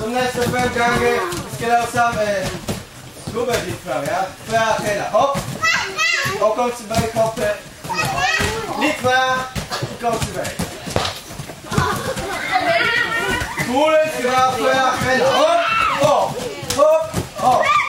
Som neste fem ganger skal dere sammen skubbe litt fram, ja? Fra hendene. Hopp. Og kom tilbake, hoppe. Litt mer. Kom tilbake. Skolen skal være fra hendene. Hopp.